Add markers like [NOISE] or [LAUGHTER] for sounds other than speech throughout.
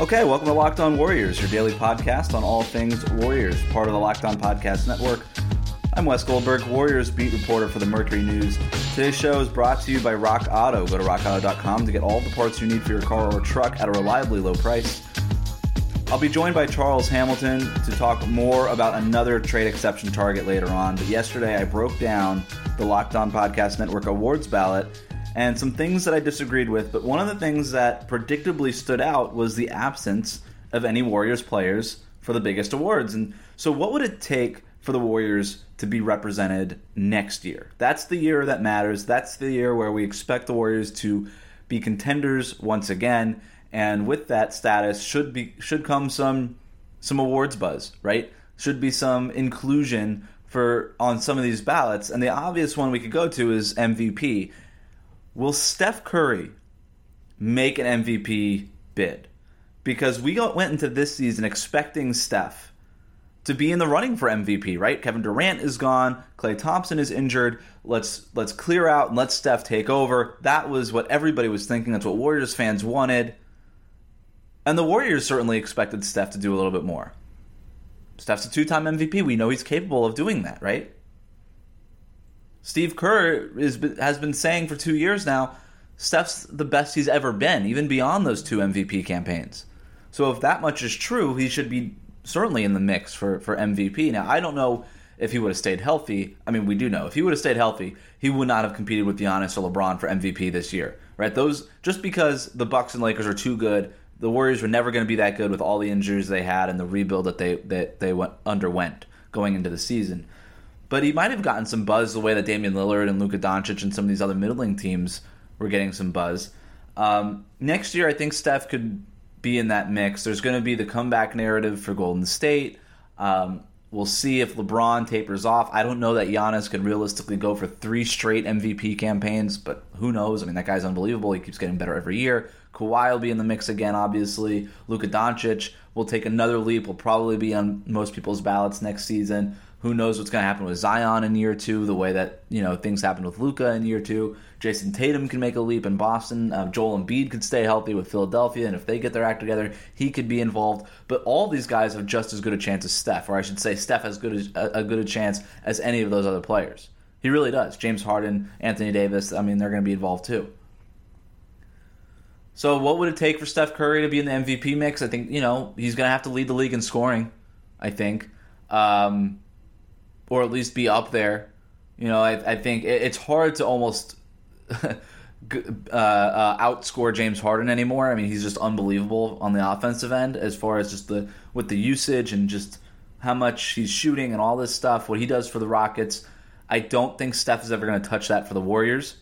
Okay, welcome to Locked On Warriors, your daily podcast on all things Warriors, part of the Locked On Podcast Network. I'm Wes Goldberg, Warriors beat reporter for the Mercury News. Today's show is brought to you by Rock Auto. Go to rockauto.com to get all the parts you need for your car or truck at a reliably low price. I'll be joined by Charles Hamilton to talk more about another trade exception target later on. But yesterday I broke down the Locked On Podcast Network awards ballot and some things that I disagreed with. But one of the things that predictably stood out was the absence of any Warriors players for the biggest awards. And so, what would it take for the Warriors to be represented next year? That's the year that matters. That's the year where we expect the Warriors to be contenders once again. And with that status, should be should come some some awards buzz, right? Should be some inclusion for on some of these ballots. And the obvious one we could go to is MVP. Will Steph Curry make an MVP bid? Because we got, went into this season expecting Steph to be in the running for MVP, right? Kevin Durant is gone, Klay Thompson is injured. Let's let's clear out and let Steph take over. That was what everybody was thinking. That's what Warriors fans wanted. And the Warriors certainly expected Steph to do a little bit more. Steph's a two-time MVP. We know he's capable of doing that, right? Steve Kerr is, has been saying for two years now, Steph's the best he's ever been, even beyond those two MVP campaigns. So if that much is true, he should be certainly in the mix for, for MVP. Now, I don't know if he would have stayed healthy. I mean, we do know if he would have stayed healthy, he would not have competed with Giannis or LeBron for MVP this year, right? Those just because the Bucks and Lakers are too good, the Warriors were never going to be that good with all the injuries they had and the rebuild that they that they went, underwent going into the season but he might have gotten some buzz the way that Damian Lillard and Luka Doncic and some of these other middling teams were getting some buzz. Um, next year, I think Steph could be in that mix. There's going to be the comeback narrative for Golden State. Um, we'll see if LeBron tapers off. I don't know that Giannis could realistically go for three straight MVP campaigns, but who knows? I mean, that guy's unbelievable. He keeps getting better every year. Kawhi will be in the mix again, obviously. Luka Doncic will take another leap. Will probably be on most people's ballots next season. Who knows what's going to happen with Zion in year two? The way that you know things happened with Luka in year two. Jayson Tatum can make a leap in Boston. Uh, Joel Embiid could stay healthy with Philadelphia, and if they get their act together, he could be involved. But all these guys have just as good a chance as Steph, or I should say, Steph has good as, a, a good a chance as any of those other players. He really does. James Harden, Anthony Davis. I mean, they're going to be involved too. So, what would it take for Steph Curry to be in the MVP mix? I think you know he's going to have to lead the league in scoring. I think. Um, or at least be up there. You know, I, I think it's hard to almost [LAUGHS] uh, uh, outscore James Harden anymore. I mean, he's just unbelievable on the offensive end as far as just the with the usage and just how much he's shooting and all this stuff. What he does for the Rockets, I don't think Steph is ever going to touch that for the Warriors.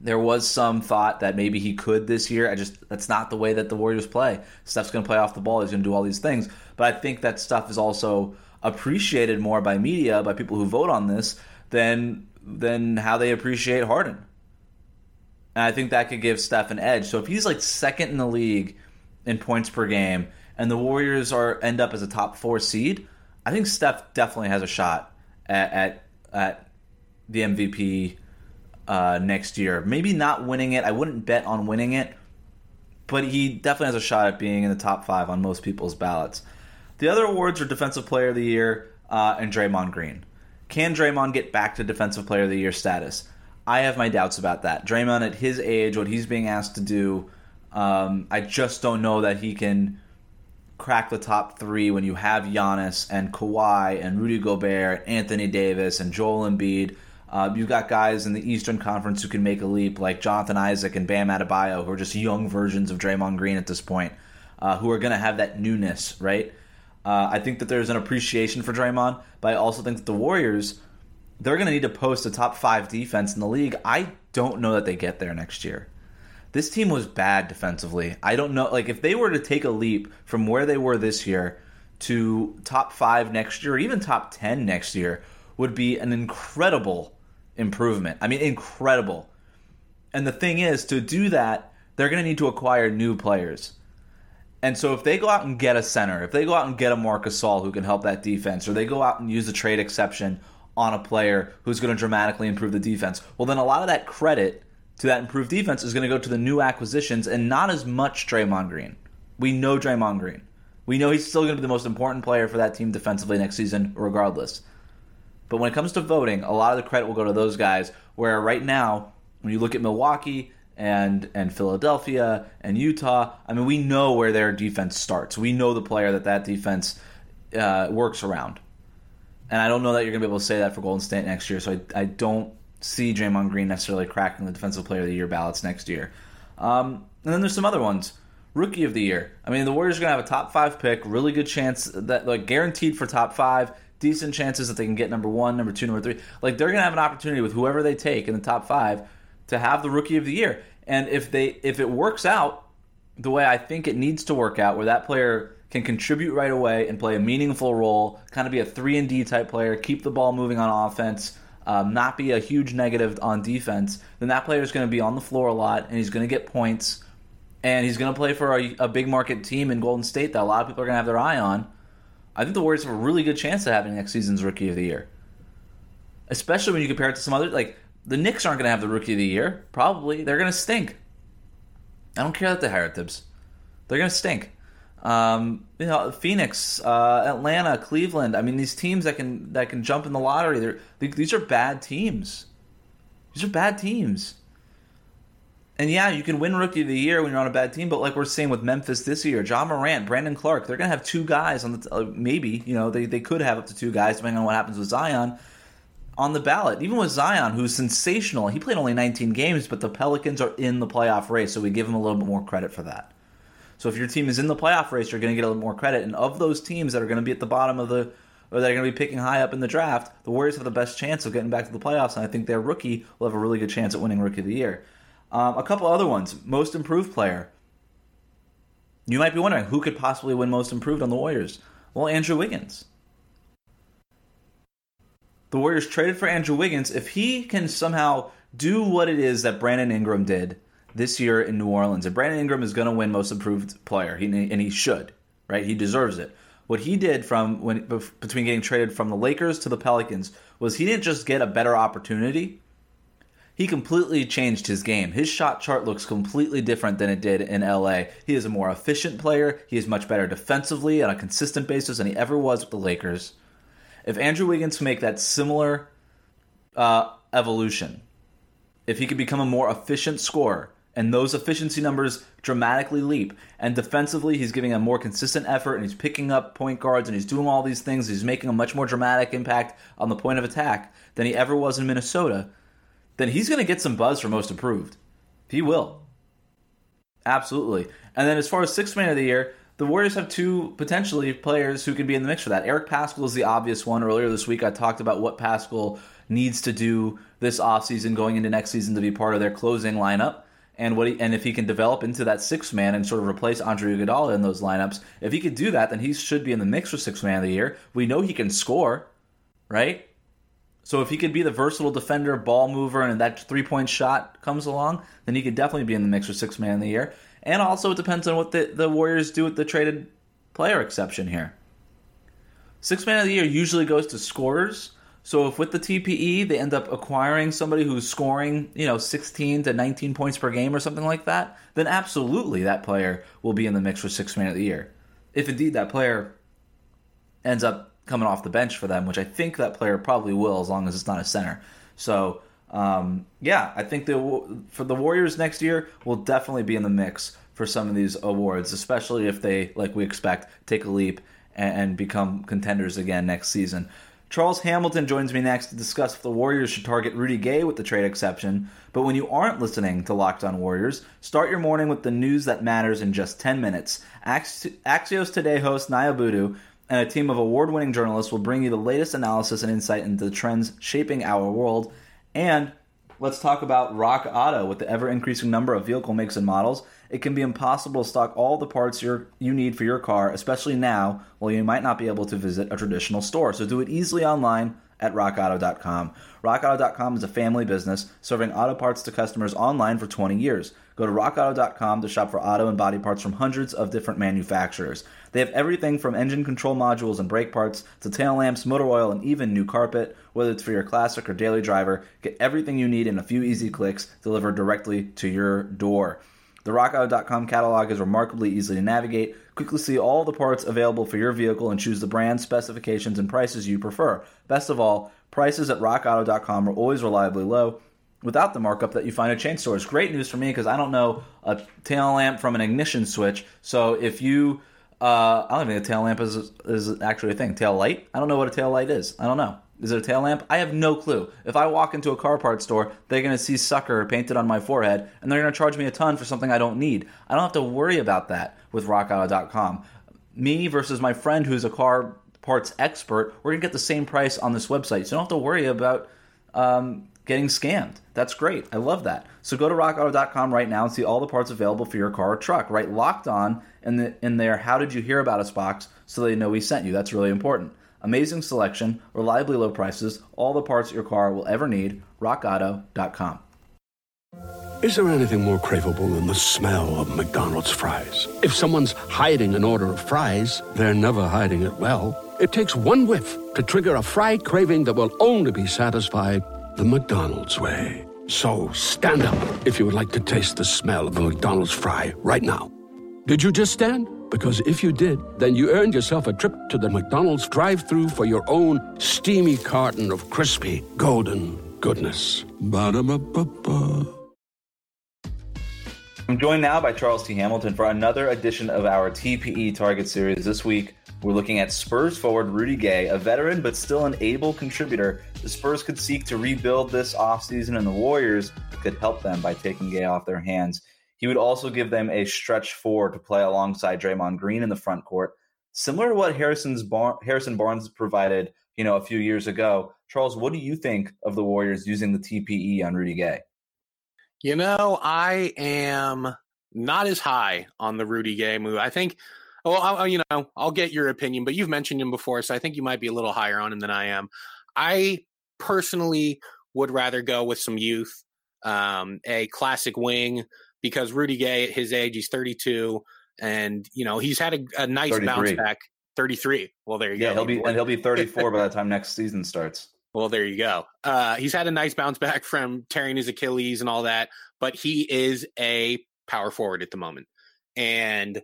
There was some thought that maybe he could this year. I just that's not the way that the Warriors play. Steph's going to play off the ball. He's going to do all these things, but I think that stuff is also appreciated more by media, by people who vote on this, than than how they appreciate Harden. And I think that could give Steph an edge. So if he's like second in the league in points per game, and the Warriors are end up as a top four seed, I think Steph definitely has a shot at at, at the MVP uh, next year. Maybe not winning it. I wouldn't bet on winning it, but he definitely has a shot at being in the top five on most people's ballots. The other awards are Defensive Player of the Year uh, and Draymond Green. Can Draymond get back to Defensive Player of the Year status? I have my doubts about that. Draymond, at his age, what he's being asked to do, um, I just don't know that he can crack the top three when you have Giannis and Kawhi and Rudy Gobert, Anthony Davis and Joel Embiid. Uh, you've got guys in the Eastern Conference who can make a leap, like Jonathan Isaac and Bam Adebayo, who are just young versions of Draymond Green at this point, uh, who are going to have that newness, right? Uh, I think that there's an appreciation for Draymond, but I also think that the Warriors they're going to need to post a top five defense in the league. I don't know that they get there next year. This team was bad defensively. I don't know. Like, if they were to take a leap from where they were this year to top five next year, or even top 10 next year, would be an incredible improvement. I mean, incredible. And the thing is, to do that, they're going to need to acquire new players. And so if they go out and get a center, if they go out and get a Marc Gasol who can help that defense, or they go out and use a trade exception on a player who's going to dramatically improve the defense, well, then a lot of that credit to that improved defense is going to go to the new acquisitions and not as much Draymond Green. We know Draymond Green. We know he's still going to be the most important player for that team defensively next season, regardless. But when it comes to voting, a lot of the credit will go to those guys. Where right now, when you look at Milwaukee and and Philadelphia and Utah, I mean, we know where their defense starts. We know the player that that defense uh, works around. And I don't know that you're going to be able to say that for Golden State next year. So I, I don't see Draymond Green necessarily cracking the Defensive Player of the Year ballots next year. Um, and then there's some other ones. Rookie of the Year. I mean, the Warriors are going to have a top five pick, really good chance that, like, guaranteed for top five, decent chances that they can get number one, number two, number three. Like, they're going to have an opportunity with whoever they take in the top five to have the Rookie of the Year. And if they if it works out the way I think it needs to work out, where that player can contribute right away and play a meaningful role, kind of be a three and D type player, keep the ball moving on offense, um, not be a huge negative on defense, then that player is going to be on the floor a lot and he's going to get points and he's going to play for a, a, big market team in Golden State that a lot of people are going to have their eye on. I think the Warriors have a really good chance of having next season's Rookie of the Year, especially when you compare it to some other like the Knicks aren't going to have the Rookie of the Year. Probably they're going to stink. I don't care that they hired Thibs; they're going to stink. Um, you know, Phoenix, uh, Atlanta, Cleveland. I mean, these teams that can that can jump in the lottery. They're, these are bad teams. These are bad teams. And yeah, you can win Rookie of the Year when you're on a bad team, but like we're seeing with Memphis this year, Ja Morant, Brandon Clarke, they're going to have two guys on the uh, maybe you know they they could have up to two guys depending on what happens with Zion on the ballot. Even with Zion, who's sensational, he played only 19 games, but the Pelicans are in the playoff race, so we give him a little bit more credit for that. So if your team is in the playoff race, you're going to get a little more credit. And of those teams that are going to be at the bottom of the, or that are going to be picking high up in the draft, the Warriors have the best chance of getting back to the playoffs. And I think their rookie will have a really good chance at winning Rookie of the Year. Um, a couple other ones. Most improved player. You might be wondering who could possibly win most improved on the Warriors. Well, Andrew Wiggins. The Warriors traded for Andrew Wiggins. If he can somehow do what it is that Brandon Ingram did this year in New Orleans. And Brandon Ingram is going to win Most Improved Player, he, and he should, right? He deserves it. What he did from when between getting traded from the Lakers to the Pelicans was he didn't just get a better opportunity. He completely changed his game. His shot chart looks completely different than it did in LA. He is a more efficient player. He is much better defensively on a consistent basis than he ever was with the Lakers. If Andrew Wiggins can make that similar uh, evolution, if he could become a more efficient scorer, and those efficiency numbers dramatically leap. And defensively, he's giving a more consistent effort and he's picking up point guards and he's doing all these things. He's making a much more dramatic impact on the point of attack than he ever was in Minnesota. Then he's going to get some buzz for most improved. He will. Absolutely. And then as far as sixth man of the year, the Warriors have two potentially players who can be in the mix for that. Eric Paschall is the obvious one. Earlier this week, I talked about what Paschall needs to do this offseason going into next season to be part of their closing lineup and what he, and if he can develop into that six man and sort of replace Andre Iguodala in those lineups, if he could do that, then he should be in the mix for six man of the year. We know he can score, right? So if he could be the versatile defender, ball mover, and that three point shot comes along, then he could definitely be in the mix for six man of the year. And also, it depends on what the, the Warriors do with the traded player exception here. Six man of the year usually goes to scorers so if with the TPE they end up acquiring somebody who's scoring, you know, 16 to 19 points per game or something like that, then absolutely that player will be in the mix for six man of the year. If indeed that player ends up coming off the bench for them, which I think that player probably will as long as it's not a center. So um, yeah, I think that for the Warriors next year will definitely be in the mix for some of these awards, especially if they, like we expect, take a leap and, and become contenders again next season. Charles Hamilton joins me next to discuss if the Warriors should target Rudy Gay with the trade exception. But when you aren't listening to Locked On Warriors, start your morning with the news that matters in just 10 minutes. Axios Today host Niala Boodhoo and a team of award winning journalists will bring you the latest analysis and insight into the trends shaping our world. And let's talk about Rock Auto. With the ever increasing number of vehicle makes and models, it can be impossible to stock all the parts you need for your car, especially now while you might not be able to visit a traditional store. So do it easily online at rockauto.com. RockAuto.com is a family business serving auto parts to customers online for 20 years. Go to rockauto.com to shop for auto and body parts from hundreds of different manufacturers. They have everything from engine control modules and brake parts to tail lamps, motor oil, and even new carpet. Whether it's for your classic or daily driver, get everything you need in a few easy clicks delivered directly to your door. The RockAuto.com catalog is remarkably easy to navigate. Quickly see all the parts available for your vehicle and choose the brand, specifications, and prices you prefer. Best of all, prices at RockAuto.com are always reliably low without the markup that you find at chain stores. Great news for me because I don't know a tail lamp from an ignition switch. So if you, uh, I don't think a tail lamp is is actually a thing. Tail light? I don't know what a tail light is. I don't know. Is it a tail lamp? I have no clue. If I walk into a car parts store, they're going to see sucker painted on my forehead and they're going to charge me a ton for something I don't need. I don't have to worry about that with rockauto.com. Me versus my friend who's a car parts expert, we're going to get the same price on this website. So you don't have to worry about um, getting scammed. That's great. I love that. So go to rockauto.com right now and see all the parts available for your car or truck. Write locked on in the in there how did you hear about us box so they know we sent you. That's really important. Amazing selection, reliably low prices, all the parts your car will ever need. rockauto.com. Is there anything more craveable than the smell of McDonald's fries? If someone's hiding an order of fries, they're never hiding it well. It takes one whiff to trigger a fry craving that will only be satisfied the McDonald's way. So stand up if you would like to taste the smell of a McDonald's fry right now. Did you just stand? Because if you did, then you earned yourself a trip to the McDonald's drive through for your own steamy carton of crispy, golden goodness. Ba-da-ba-ba-ba. I'm joined now by Charles T. Hamilton for another edition of our TPE Target Series. This week, we're looking at Spurs forward Rudy Gay, a veteran but still an able contributor. The Spurs could seek to rebuild this offseason, and the Warriors could help them by taking Gay off their hands. He would also give them a stretch four to play alongside Draymond Green in the front court, similar to what Harrison's Bar- Harrison Barnes provided, you know, a few years ago. Charles, what do you think of the Warriors using the TPE on Rudy Gay? You know, I am not as high on the Rudy Gay move. I think, well, I, you know, I'll get your opinion, but you've mentioned him before, so I think you might be a little higher on him than I am. I personally would rather go with some youth, um, a classic wing, because Rudy Gay, at his age, he's 32, and you know he's had a, a nice 33. bounce back. 33. Well, there you yeah, go. he'll be and he'll be 34 by the time next season starts. Well, there you go. Uh, he's had a nice bounce back from tearing his Achilles and all that, but he is a power forward at the moment. And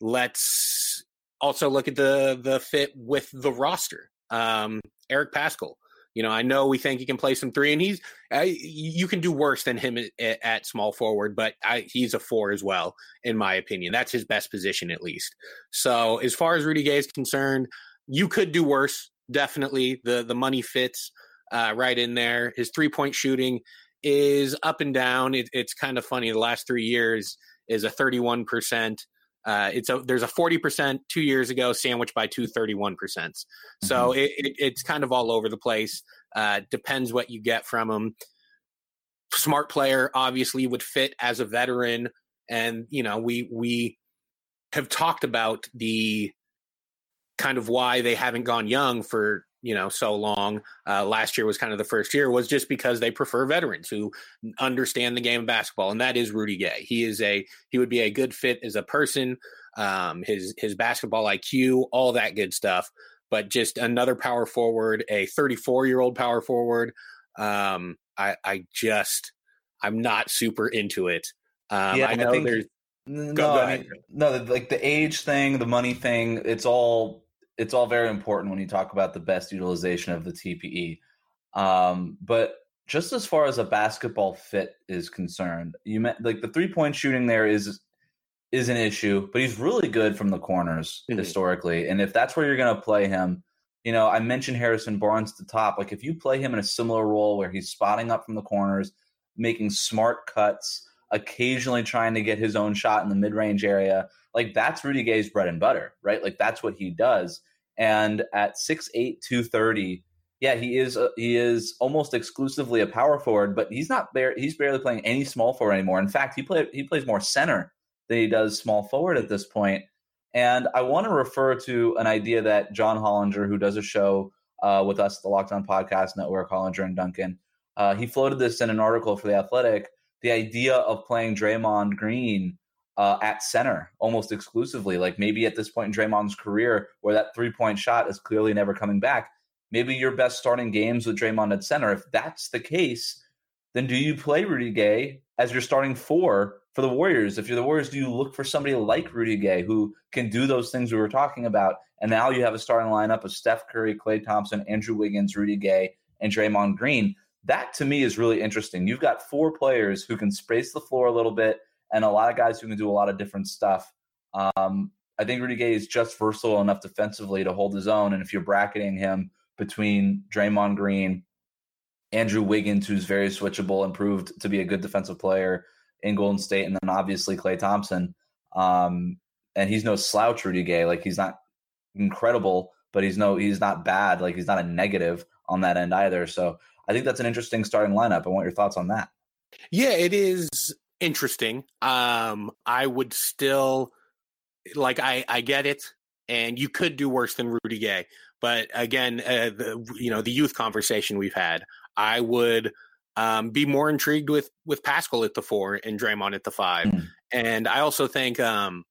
let's also look at the the fit with the roster. Um, Eric Paschall. You know, I know we think he can play some three, and he's uh, you can do worse than him at, at small forward, but I, he's a four as well, in my opinion. That's his best position, at least. So, as far as Rudy Gay is concerned, you could do worse definitely the the money fits uh, right in there. His three point shooting is up and down. It, it's kind of funny. The last three years is a thirty one percent. Uh, it's a there's a forty percent two years ago, sandwiched by two 31 percent. So mm-hmm. it, it, it's kind of all over the place. Uh, depends what you get from him. Smart player, obviously, would fit as a veteran, and you know we we have talked about the kind of why they haven't gone young for you know so long. Uh, last year was kind of the first year was just because they prefer veterans who understand the game of basketball and that is rudy gay. He is a he would be a good fit as a person. Um, his his basketball iq all that good stuff. But just another power forward a 34 year old power forward. Um, i i just i'm not super into it. Um, yeah, i know I think, there's no, go, go I mean, no, like the age thing, the money thing, it's all it's all very important when you talk about the best utilization of the TPE. Um, but just as far as a basketball fit is concerned, you meant like the three point shooting there is is an issue, but he's really good from the corners mm-hmm. historically. And if that's where you're going to play him, you know, I mentioned Harrison Barnes to top. Like if you play him in a similar role where he's spotting up from the corners, making smart cuts, occasionally trying to get his own shot in the mid range area, like that's Rudy Gay's bread and butter, right? Like that's what he does. And at 6'8", 230, yeah, he is he is almost exclusively a power forward, but he's not bare, he's barely playing any small forward anymore. In fact, he play he plays more center than he does small forward at this point. And I want to refer to an idea that John Hollinger, who does a show uh, with us, the Locked On Podcast Network, Hollinger and Duncan, uh, he floated this in an article for the Athletic. The idea of playing Draymond Green uh, at center almost exclusively, like maybe at this point in Draymond's career, where that three point shot is clearly never coming back maybe your best starting games with Draymond at center. If that's the case, then do you play Rudy Gay as your starting four for the Warriors? If you're the Warriors, do you look for somebody like Rudy Gay who can do those things we were talking about? And now you have a starting lineup of Steph Curry, Klay Thompson, Andrew Wiggins, Rudy Gay, and Draymond Green. That to me is really interesting. You've got four players who can space the floor a little bit and a lot of guys who can do a lot of different stuff. Um, I think Rudy Gay is just versatile enough defensively to hold his own. And if you're bracketing him between Draymond Green, Andrew Wiggins, who's very switchable and proved to be a good defensive player in Golden State, and then obviously Klay Thompson. Um, and he's no slouch, Rudy Gay. Like he's not incredible, but he's no he's not bad. Like he's not a negative on that end either. So I think that's an interesting starting lineup. I want your thoughts on that. Yeah, it is interesting. Um, I would still like I I get it, and you could do worse than Rudy Gay. But again, uh, the, you know, the youth conversation we've had, I would um, be more intrigued with with Paschall at the four and Draymond at the 5 mm. And I also think um,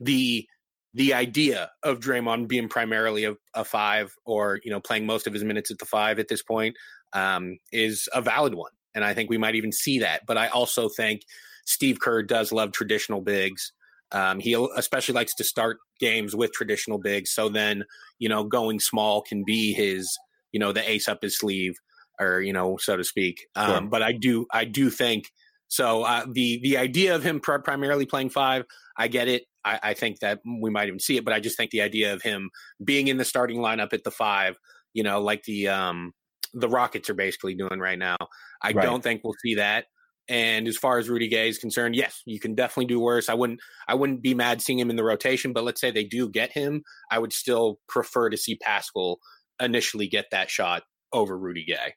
the the idea of Draymond being primarily a, a, five or you know playing most of his minutes at the five at this point um, is a valid one, and I think we might even see that. But I also think Steve Kerr does love traditional bigs. Um, he especially likes to start games with traditional bigs. So then, you know, going small can be his, you know, the ace up his sleeve, or you know, so to speak. Um, sure. But I do, I do think so. Uh, the the idea of him pr- primarily playing five, I get it. I, I, think that we might even see it, but I just think the idea of him being in the starting lineup at the five, you know, like the um, the Rockets are basically doing right now. I right. don't think we'll see that. And as far as Rudy Gay is concerned, yes, you can definitely do worse. I wouldn't I wouldn't be mad seeing him in the rotation, but let's say they do get him, I would still prefer to see Paschall initially get that shot over Rudy Gay.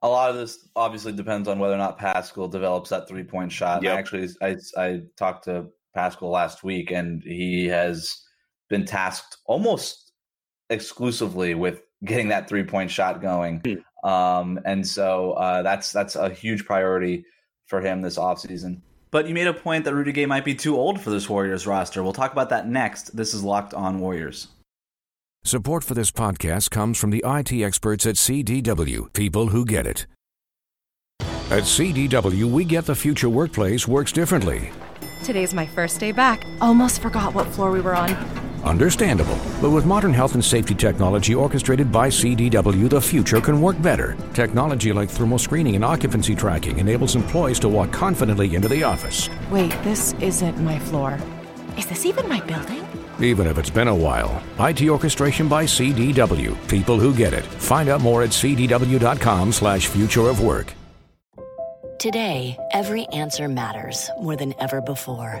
A lot of this obviously depends on whether or not Paschall develops that three point shot. Yep. Actually, I, I talked to Paschall last week, and he has been tasked almost exclusively with getting that three point shot going. Hmm. Um, and so uh, that's that's a huge priority for him this offseason. But you made a point that Rudy Gay might be too old for this Warriors roster. We'll talk about that next. This is Locked On Warriors. Support for this podcast comes from the IT experts at CDW, people who get it. At CDW, we get the future workplace works differently. Today's my first day back. Almost forgot what floor we were on. Understandable. But with modern health and safety technology orchestrated by CDW, the future can work better. Technology like thermal screening and occupancy tracking enables employees to walk confidently into the office. Wait, this isn't my floor. Is this even my building? Even if it's been a while. IT orchestration by CDW. People who get it. Find out more at cdw.com slash future of work. Today, every answer matters more than ever before.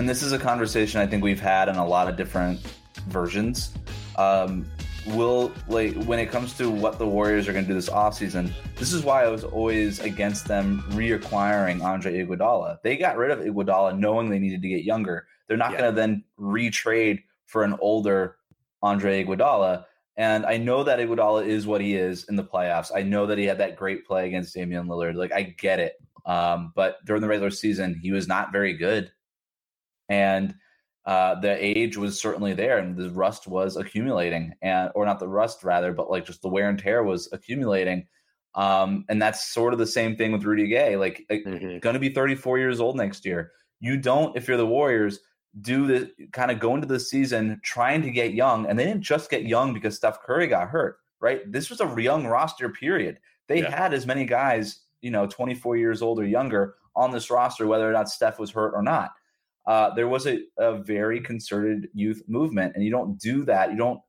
and this is a conversation I think we've had in a lot of different versions. Um, will like when it comes to what the Warriors are going to do this offseason, this is why I was always against them reacquiring Andre Iguodala. They got rid of Iguodala knowing they needed to get younger. They're not yeah. going to then retrade for an older Andre Iguodala. And I know that Iguodala is what he is in the playoffs. I know that he had that great play against Damian Lillard. Like I get it. Um, but during the regular season, he was not very good and uh, the age was certainly there, and the rust was accumulating, and or not the rust rather, but like just the wear and tear was accumulating. Um, and that's sort of the same thing with Rudy Gay. Like, mm-hmm. going to be 34 years old next year. You don't, if you're the Warriors, do the kind of go into the season trying to get young, and they didn't just get young because Steph Curry got hurt, right? This was a young roster period. They yeah. had as many guys, you know, 24 years old or younger on this roster, whether or not Steph was hurt or not. Uh, there was a, a very concerted youth movement, and you don't do that. You don't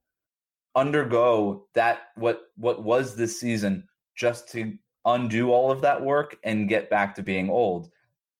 undergo that what what was this season just to undo all of that work and get back to being old.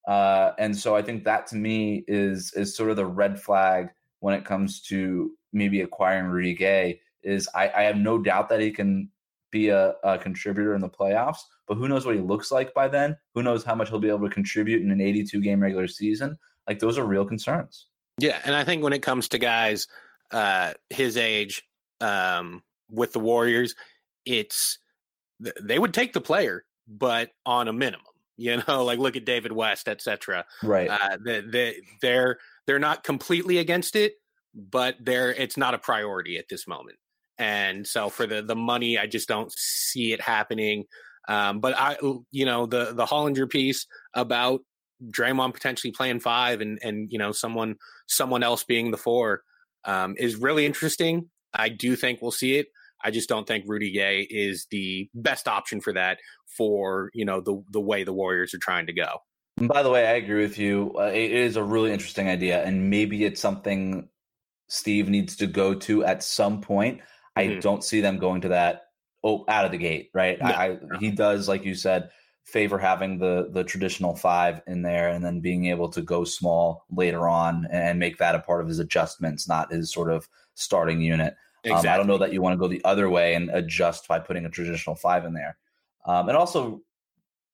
Uh, and so I think that to me is is sort of the red flag when it comes to maybe acquiring Rudy Gay. Is I, I have no doubt that he can be a, a, contributor in the playoffs, but who knows what he looks like by then? Who knows how much he'll be able to contribute in an 82 game regular season? Like those are real concerns. Yeah, and I think when it comes to guys uh, his age um, with the Warriors, it's they would take the player, but on a minimum. [LAUGHS] You know, like look at David West, etc. Right. Uh, they, they they're they're not completely against it, but they're it's not a priority at this moment. And so for the the money, I just don't see it happening. Um, but I, you know, the the Hollinger piece about Draymond potentially playing five and and you know someone someone else being the four um, is really interesting. I do think we'll see it. I just don't think Rudy Gay is the best option for that for you know the the way the Warriors are trying to go. And by the way, I agree with you. Uh, it is a really interesting idea, and maybe it's something Steve needs to go to at some point. Mm-hmm. I don't see them going to that oh out of the gate, right? No, I, no. he does, like you said, favor having the the traditional five in there, and then being able to go small later on and make that a part of his adjustments, not his sort of starting unit. Exactly. Um, I don't know that you want to go the other way and adjust by putting a traditional five in there. Um, it also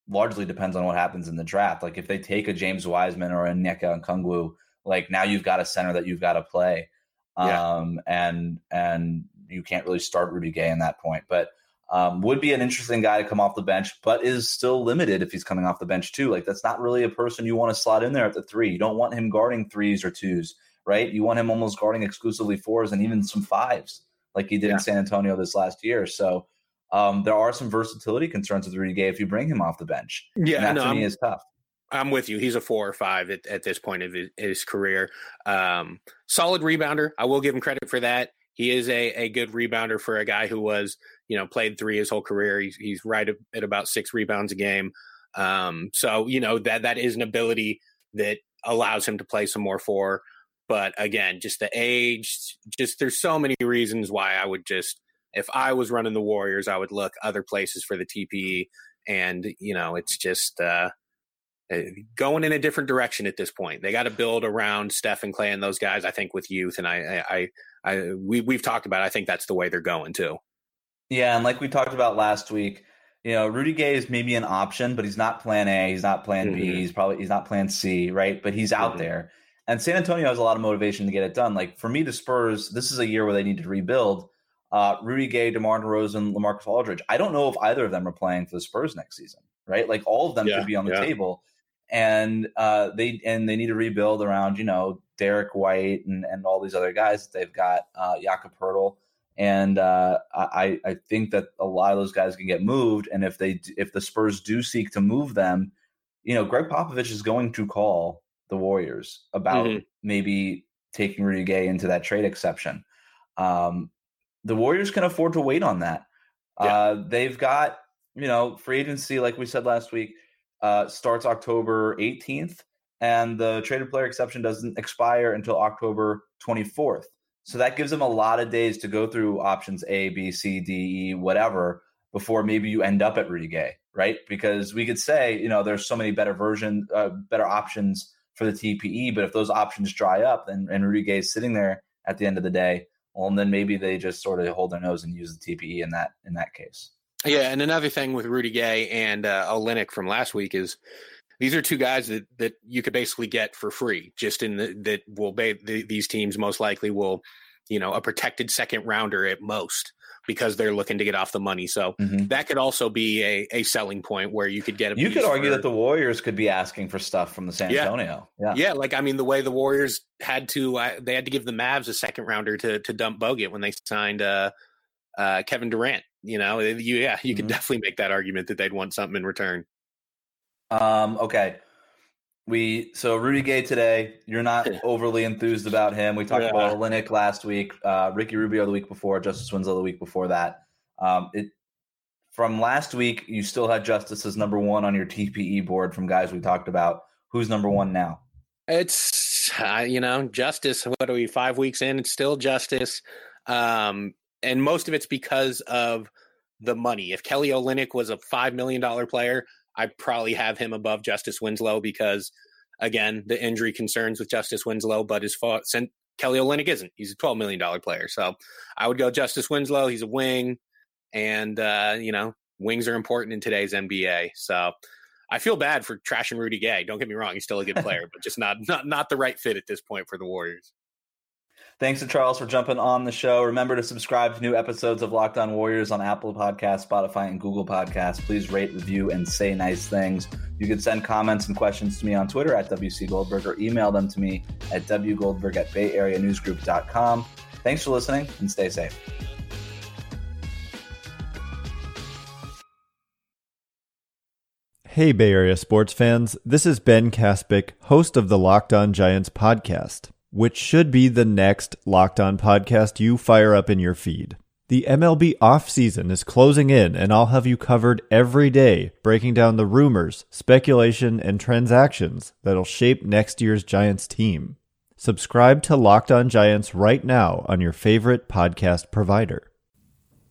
largely depends on what happens in the draft. Like if they take a James Wiseman or a Onyeka Okongwu, like now you've got a center that you've got to play. Um, yeah. and and you can't really start Rudy Gay in that point. But um, would be an interesting guy to come off the bench, but is still limited if he's coming off the bench too. Like that's not really a person you want to slot in there at the three. You don't want him guarding threes or twos, right? You want him almost guarding exclusively fours and even some fives, like he did yeah. in San Antonio this last year. So um, there are some versatility concerns with Rudy Gay if you bring him off the bench. Yeah, and that no, to I'm, me is tough. I'm with you. He's a four or five at, at this point of his, his career. Um, solid rebounder. I will give him credit for that he is a, a good rebounder for a guy who was, you know, played three his whole career. He's, he's right at about six rebounds a game. Um, so, you know, that, that is an ability that allows him to play some more four. But again, just the age, just there's so many reasons why I would just, if I was running the Warriors, I would look other places for the TPE. And, you know, it's just, uh, uh, going in a different direction at this point. They got to build around Steph and Klay and those guys. I think with youth, and I, I, I, we we've talked about. I think that's the way they're going too. Yeah, and like we talked about last week, you know, Rudy Gay is maybe an option, but he's not Plan A. He's not Plan mm-hmm. B. He's probably he's not Plan C, right? But he's out mm-hmm. there. And San Antonio has a lot of motivation to get it done. Like for me, the Spurs, this is a year where they need to rebuild. Uh, Rudy Gay, DeMar DeRozan, LaMarcus Aldridge. I don't know if either of them are playing for the Spurs next season, right? Like all of them yeah, could be on the yeah. table and uh, they and they need to rebuild around you know Derrick White and, and all these other guys. They've got uh, Jakob Poeltl, and uh, I I think that a lot of those guys can get moved. And if they if the Spurs do seek to move them, you know Gregg Popovich is going to call the Warriors about mm-hmm. maybe taking Rudy Gay into that trade exception. Um, the Warriors can afford to wait on that. Yeah. Uh, they've got you know free agency, like we said last week uh, starts October 18th, and the traded player exception doesn't expire until October 24th. So that gives them a lot of days to go through options A, B, C, D, E, whatever, before maybe you end up at Rudy Gay, right? Because we could say, you know, there's so many better version, uh, better options for the TPE, but if those options dry up, then and Rudy Gay is sitting there at the end of the day, well, then maybe they just sort of hold their nose and use the TPE in that in that case. Yeah, and another thing with Rudy Gay and uh, Olynyk from last week is these are two guys that that you could basically get for free. Just in the, that will be the, these teams most likely will, you know, a protected second rounder at most because they're looking to get off the money. So mm-hmm. that could also be a, a selling point where you could get a. You could argue for, that the Warriors could be asking for stuff from the San Antonio. Yeah, yeah. yeah like I mean, the way the Warriors had to, uh, they had to give the Mavs a second rounder to to dump Bogut when they signed uh, uh, Kevin Durant. You know, you, yeah, you mm-hmm. could definitely make that argument that they'd want something in return. Um, okay. we so Rudy Gay today. You're not overly enthused about him. We talked Yeah. about Olynyk last week, uh, Ricky Rubio the week before, Justice Winslow the week before that. Um, it from last week, you still had Justice as number one on your TPE board from guys we talked about. Who's number one now? It's uh, you know justice. What are we? Five weeks in, it's still justice, um, and most of it's because of the money. If Kelly Olynyk was a five million dollar player, I'd probably have him above Justice Winslow because again the injury concerns with Justice Winslow. But his since Kelly Olynyk isn't, he's a twelve million dollar player, so I would go Justice Winslow. He's a wing, and uh, you know wings are important in today's NBA. So. I feel bad for trashing Rudy Gay. Don't get me wrong; he's still a good [LAUGHS] player, but just not not not the right fit at this point for the Warriors. Thanks to Charles for jumping on the show. Remember to subscribe to new episodes of Locked On Warriors on Apple Podcasts, Spotify, and Google Podcasts. Please rate, review, and say nice things. You can send comments and questions to me on Twitter at WC Goldberg or email them to me at wgoldberg at bayareanewsgroup.com. Thanks for listening and stay safe. Hey, Bay Area sports fans. This is Ben Kaspick, host of the Locked On Giants podcast, which should be the next Locked On podcast you fire up in your feed. The MLB offseason is closing in, and I'll have you covered every day, breaking down the rumors, speculation, and transactions that'll shape next year's Giants team. Subscribe to Locked On Giants right now on your favorite podcast provider.